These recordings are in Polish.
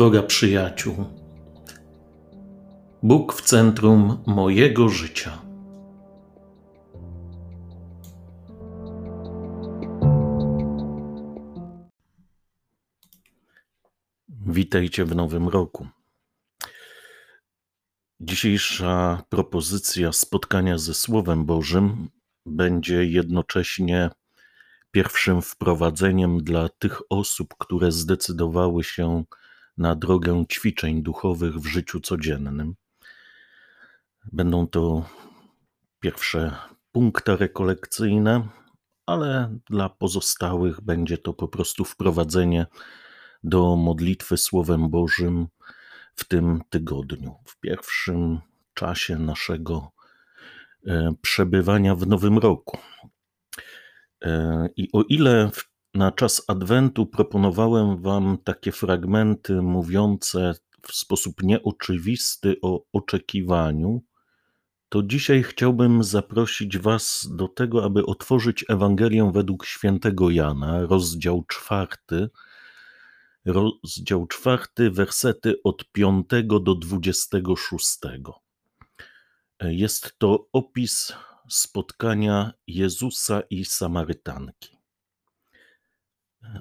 droga przyjaciół. Bóg w centrum mojego życia. Witajcie w nowym roku. Dzisiejsza propozycja spotkania ze Słowem Bożym będzie jednocześnie pierwszym wprowadzeniem dla tych osób, które zdecydowały się na drogę ćwiczeń duchowych w życiu codziennym. Będą to pierwsze punkty rekolekcyjne, ale dla pozostałych będzie to po prostu wprowadzenie do modlitwy Słowem Bożym w tym tygodniu, w pierwszym czasie naszego e, przebywania w nowym roku. E, I o ile na czas Adwentu proponowałem Wam takie fragmenty mówiące w sposób nieoczywisty o oczekiwaniu, to dzisiaj chciałbym zaprosić Was do tego, aby otworzyć Ewangelię według świętego Jana, rozdział czwarty, rozdział czwarty, wersety od piątego do dwudziestego szóstego. Jest to opis spotkania Jezusa i Samarytanki.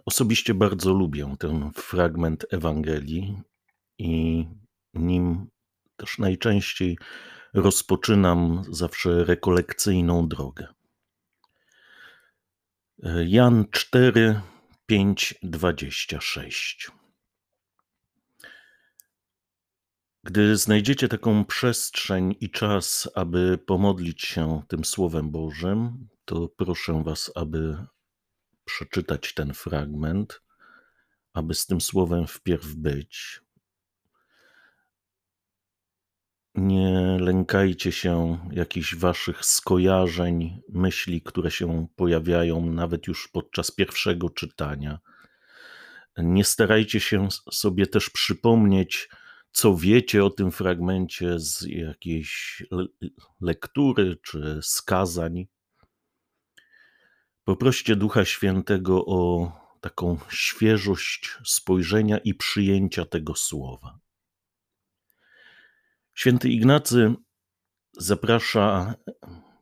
Osobiście bardzo lubię ten fragment Ewangelii i nim też najczęściej rozpoczynam zawsze rekolekcyjną drogę. Jan 4, 5, 26. Gdy znajdziecie taką przestrzeń i czas, aby pomodlić się tym Słowem Bożym, to proszę Was, aby przeczytać ten fragment, aby z tym Słowem wpierw być. Nie lękajcie się jakichś Waszych skojarzeń, myśli, które się pojawiają nawet już podczas pierwszego czytania. Nie starajcie się sobie też przypomnieć, co wiecie o tym fragmencie z jakiejś lektury czy skazań. Poproście Ducha Świętego o taką świeżość spojrzenia i przyjęcia tego słowa. Święty Ignacy zaprasza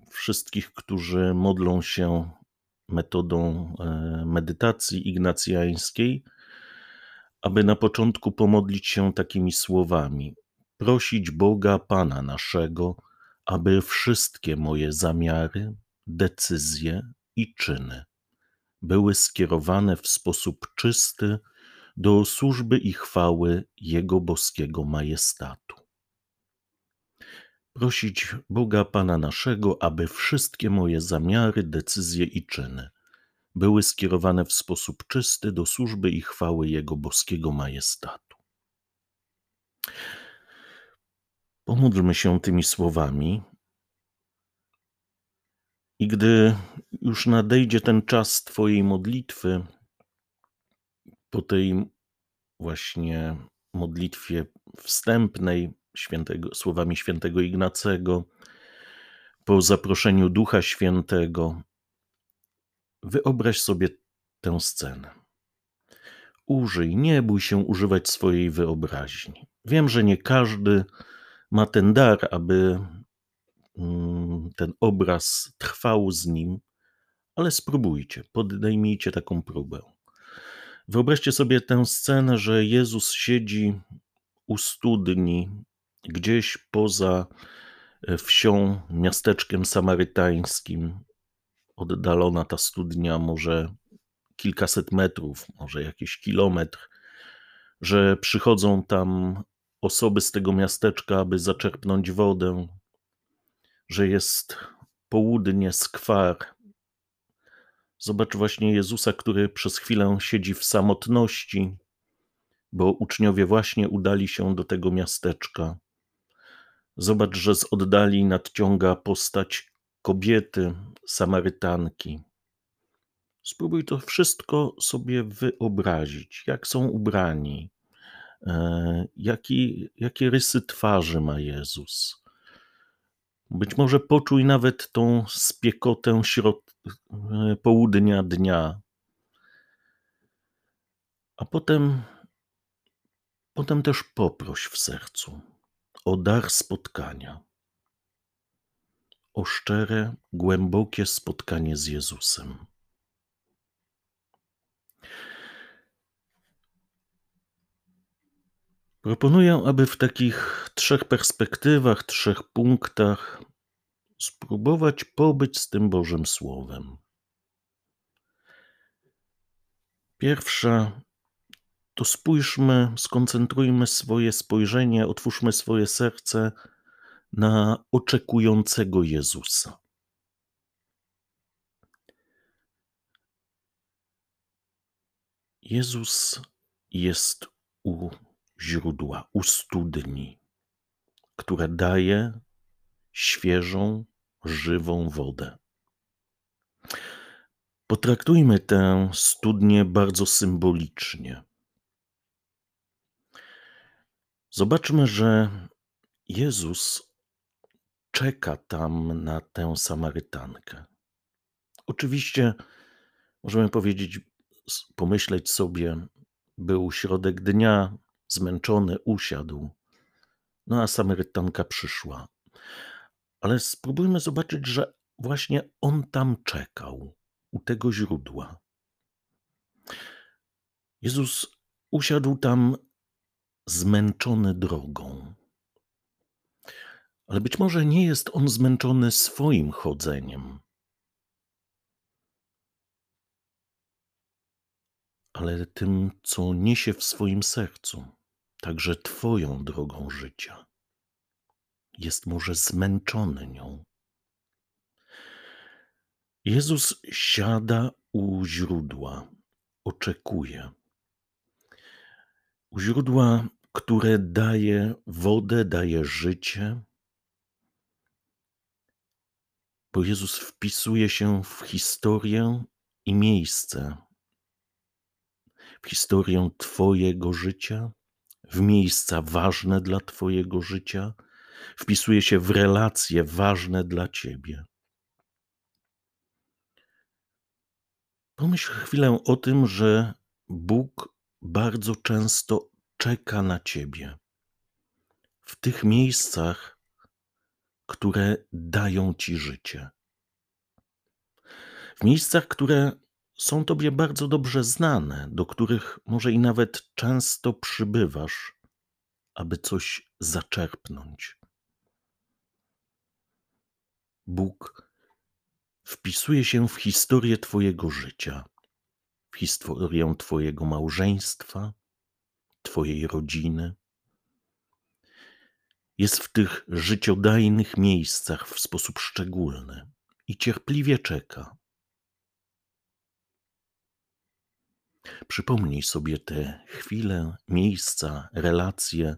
wszystkich, którzy modlą się metodą e, medytacji ignacjańskiej, aby na początku pomodlić się takimi słowami: Prosić Boga Pana naszego, aby wszystkie moje zamiary, decyzje i czyny były skierowane w sposób czysty do służby i chwały Jego boskiego majestatu. Prosić Boga Pana naszego, aby wszystkie moje zamiary, decyzje i czyny były skierowane w sposób czysty do służby i chwały Jego boskiego majestatu. Pomódlmy się tymi słowami, i gdy już nadejdzie ten czas Twojej modlitwy, po tej właśnie modlitwie wstępnej, świętego, słowami świętego Ignacego, po zaproszeniu Ducha Świętego, Wyobraź sobie tę scenę. Użyj, nie bój się używać swojej wyobraźni. Wiem, że nie każdy ma ten dar, aby mm, ten obraz trwał z nim, ale spróbujcie, podejmijcie taką próbę. Wyobraźcie sobie tę scenę, że Jezus siedzi u studni, gdzieś poza e, wsią, miasteczkiem samarytańskim, oddalona ta studnia, może kilkaset metrów, może jakiś kilometr, że przychodzą tam osoby z tego miasteczka, aby zaczerpnąć wodę, że jest południe, skwar. Zobacz właśnie Jezusa, który przez chwilę siedzi w samotności, bo uczniowie właśnie udali się do tego miasteczka. Zobacz, że z oddali nadciąga postać kobiety, Samarytanki. Spróbuj to wszystko sobie wyobrazić, jak są ubrani, e, jaki, jakie rysy twarzy ma Jezus. Być może poczuj nawet tą spiekotę środ... Południa dnia. A potem Potem też poproś w sercu o dar spotkania, o szczere, głębokie spotkanie z Jezusem. Proponuję, aby w takich trzech perspektywach, trzech punktach spróbować pobyć z tym Bożym Słowem. Pierwsza to spójrzmy, skoncentrujmy swoje spojrzenie, otwórzmy swoje serce na oczekującego Jezusa. Jezus jest u źródła, u studni, która daje świeżą, żywą wodę. Potraktujmy tę studnię bardzo symbolicznie. Zobaczmy, że Jezus czeka tam na tę Samarytankę. Oczywiście możemy powiedzieć, pomyśleć sobie, był środek dnia, zmęczony, usiadł, no a Samarytanka przyszła. Ale spróbujmy zobaczyć, że właśnie on tam czekał, u tego źródła. Jezus usiadł tam zmęczony drogą. Ale być może nie jest on zmęczony swoim chodzeniem, ale tym, co niesie w swoim sercu, także Twoją drogą życia. Jest może zmęczony nią. Jezus siada u źródła, oczekuje. U źródła które daje wodę, daje życie, bo Jezus wpisuje się w historię i miejsce, w historię Twojego życia, w miejsca ważne dla Twojego życia, wpisuje się w relacje ważne dla Ciebie. Pomyśl chwilę o tym, że Bóg bardzo często czeka na Ciebie w tych miejscach, które dają Ci życie. W miejscach, które są Tobie bardzo dobrze znane, do których może i nawet często przybywasz, aby coś zaczerpnąć. Bóg wpisuje się w historię Twojego życia, w historię Twojego małżeństwa, Twojej rodziny. Jest w tych życiodajnych miejscach w sposób szczególny i cierpliwie czeka. Przypomnij sobie te chwile, miejsca, relacje,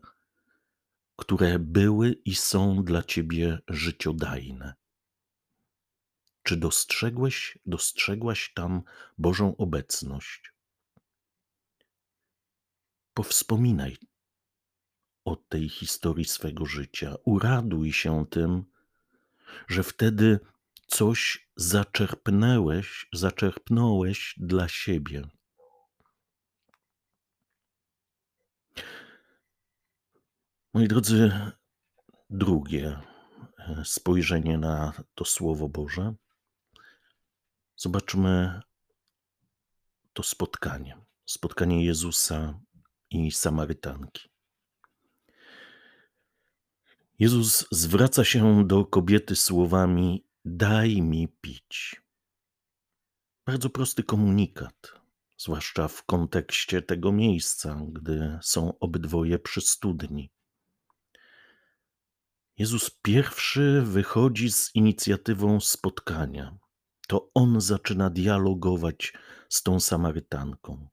które były i są dla ciebie życiodajne. Czy dostrzegłeś, dostrzegłaś tam Bożą obecność? powspominaj o tej historii swego życia. Uraduj się tym, że wtedy coś zaczerpnęłeś, zaczerpnąłeś dla siebie. Moi drodzy, drugie e, spojrzenie na to Słowo Boże. Zobaczmy to spotkanie. Spotkanie Jezusa i Samarytanki. Jezus zwraca się do kobiety słowami: Daj mi pić. Bardzo prosty komunikat, zwłaszcza w kontekście tego miejsca, gdy są obydwoje przy studni. Jezus pierwszy wychodzi z inicjatywą spotkania. To on zaczyna dialogować z tą Samarytanką.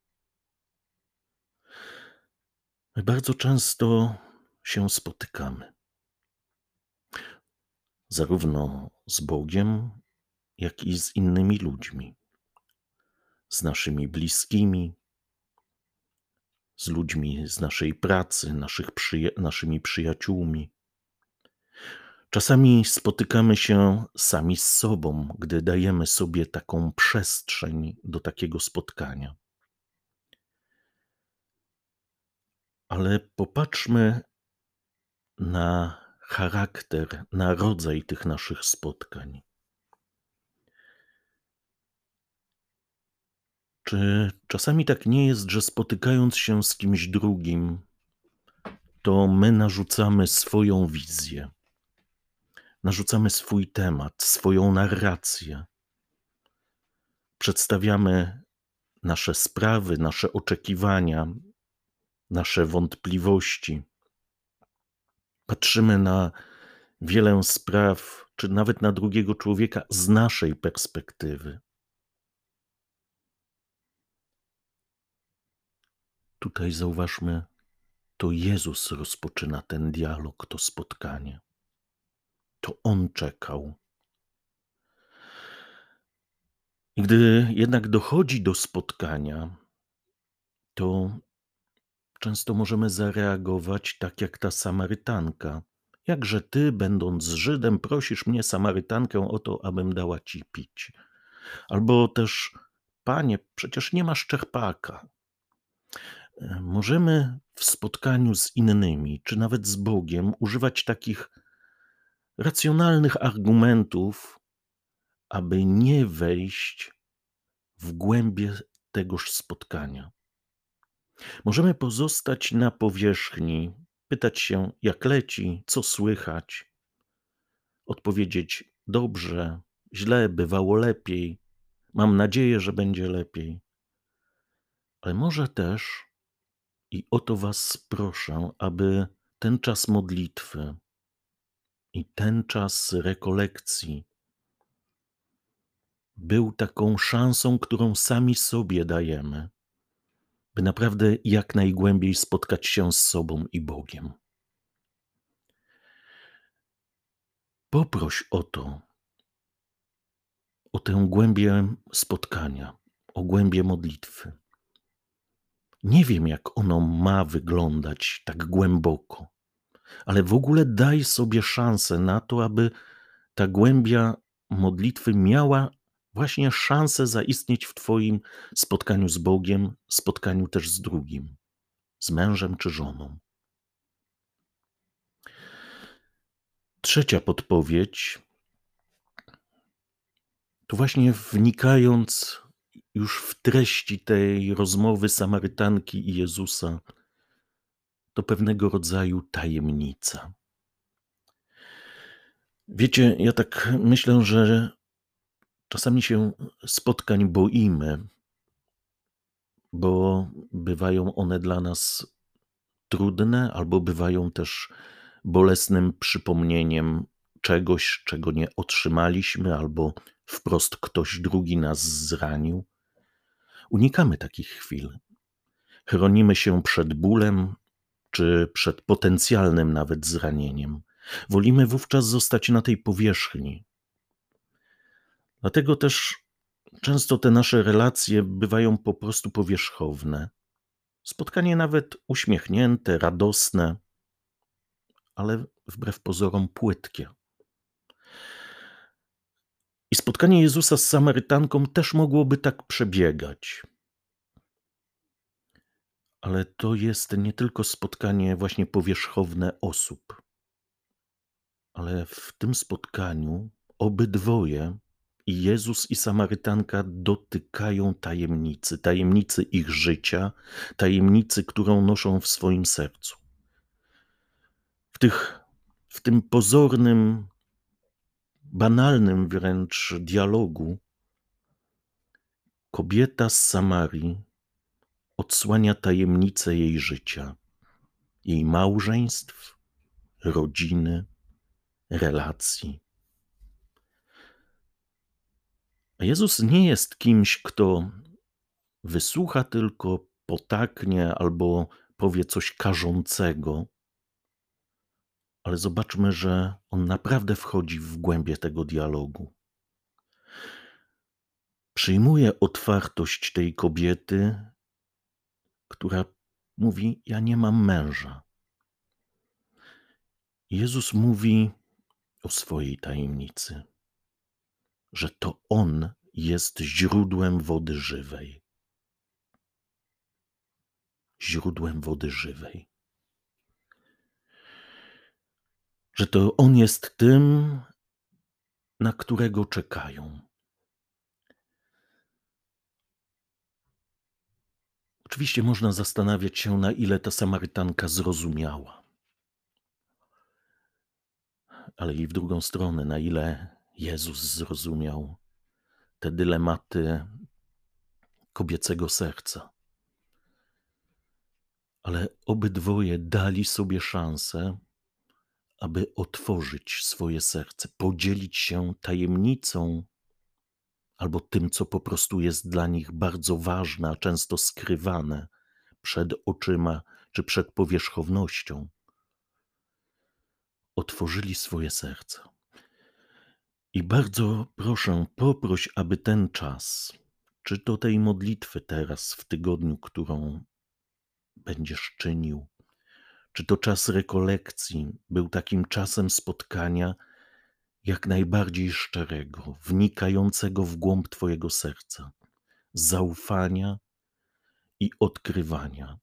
My bardzo często się spotykamy, zarówno z Bogiem, jak i z innymi ludźmi, z naszymi bliskimi, z ludźmi z naszej pracy, naszych przyja- naszymi przyjaciółmi. Czasami spotykamy się sami z sobą, gdy dajemy sobie taką przestrzeń do takiego spotkania. Ale popatrzmy na charakter, na rodzaj tych naszych spotkań. Czy czasami tak nie jest, że spotykając się z kimś drugim, to my narzucamy swoją wizję, narzucamy swój temat, swoją narrację, przedstawiamy nasze sprawy, nasze oczekiwania, nasze wątpliwości. Patrzymy na wiele spraw, czy nawet na drugiego człowieka z naszej perspektywy. Tutaj zauważmy, to Jezus rozpoczyna ten dialog, to spotkanie. To On czekał. I gdy jednak dochodzi do spotkania, to często możemy zareagować tak jak ta Samarytanka. Jakże ty, będąc Żydem, prosisz mnie, Samarytankę, o to, abym dała ci pić? Albo też, panie, przecież nie masz czerpaka. E, możemy w spotkaniu z innymi, czy nawet z Bogiem, używać takich racjonalnych argumentów, aby nie wejść w głębie tegoż spotkania. Możemy pozostać na powierzchni, pytać się, jak leci, co słychać, odpowiedzieć dobrze, źle, bywało lepiej, mam nadzieję, że będzie lepiej. Ale może też, i o to Was proszę, aby ten czas modlitwy i ten czas rekolekcji był taką szansą, którą sami sobie dajemy by naprawdę jak najgłębiej spotkać się z sobą i Bogiem. Poproś o to, o tę głębię spotkania, o głębię modlitwy. Nie wiem, jak ono ma wyglądać tak głęboko, ale w ogóle daj sobie szansę na to, aby ta głębia modlitwy miała właśnie szansę zaistnieć w Twoim spotkaniu z Bogiem, spotkaniu też z drugim, z mężem czy żoną. Trzecia podpowiedź to właśnie wnikając już w treści tej rozmowy Samarytanki i Jezusa, to pewnego rodzaju tajemnica. Wiecie, ja tak myślę, że Czasami się spotkań boimy, bo bywają one dla nas trudne, albo bywają też bolesnym przypomnieniem czegoś, czego nie otrzymaliśmy, albo wprost ktoś drugi nas zranił. Unikamy takich chwil. Chronimy się przed bólem, czy przed potencjalnym nawet zranieniem. Wolimy wówczas zostać na tej powierzchni, Dlatego też często te nasze relacje bywają po prostu powierzchowne. Spotkanie nawet uśmiechnięte, radosne, ale wbrew pozorom płytkie. I spotkanie Jezusa z Samarytanką też mogłoby tak przebiegać. Ale to jest nie tylko spotkanie właśnie powierzchowne osób, ale w tym spotkaniu obydwoje i Jezus i Samarytanka dotykają tajemnicy, tajemnicy ich życia, tajemnicy, którą noszą w swoim sercu. W, tych, w tym pozornym, banalnym wręcz dialogu kobieta z Samarii odsłania tajemnicę jej życia, jej małżeństw, rodziny, relacji Jezus nie jest kimś, kto wysłucha tylko, potaknie albo powie coś karzącego, ale zobaczmy, że on naprawdę wchodzi w głębie tego dialogu. Przyjmuje otwartość tej kobiety, która mówi: Ja nie mam męża. Jezus mówi o swojej tajemnicy, że to On jest źródłem wody żywej. Źródłem wody żywej. Że to On jest tym, na którego czekają. Oczywiście można zastanawiać się, na ile ta Samarytanka zrozumiała, ale i w drugą stronę, na ile Jezus zrozumiał te dylematy kobiecego serca. Ale obydwoje dali sobie szansę, aby otworzyć swoje serce, podzielić się tajemnicą albo tym, co po prostu jest dla nich bardzo ważne, a często skrywane przed oczyma czy przed powierzchownością. Otworzyli swoje serca. I bardzo proszę, poproś, aby ten czas, czy to tej modlitwy teraz w tygodniu, którą będziesz czynił, czy to czas rekolekcji był takim czasem spotkania jak najbardziej szczerego, wnikającego w głąb Twojego serca, zaufania i odkrywania,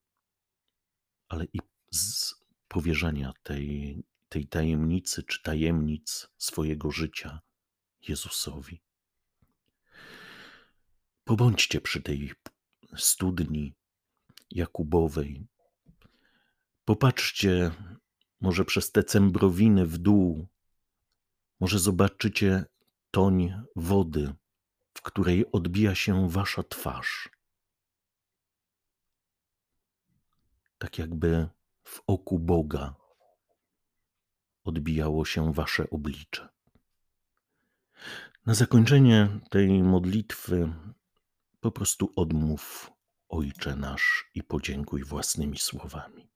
ale i z powierzenia tej, tej tajemnicy czy tajemnic swojego życia Jezusowi. Pobądźcie przy tej studni Jakubowej. Popatrzcie może przez te cembrowiny w dół, może zobaczycie toń wody, w której odbija się wasza twarz. Tak jakby w oku Boga odbijało się wasze oblicze. Na zakończenie tej modlitwy po prostu odmów Ojcze nasz i podziękuj własnymi słowami.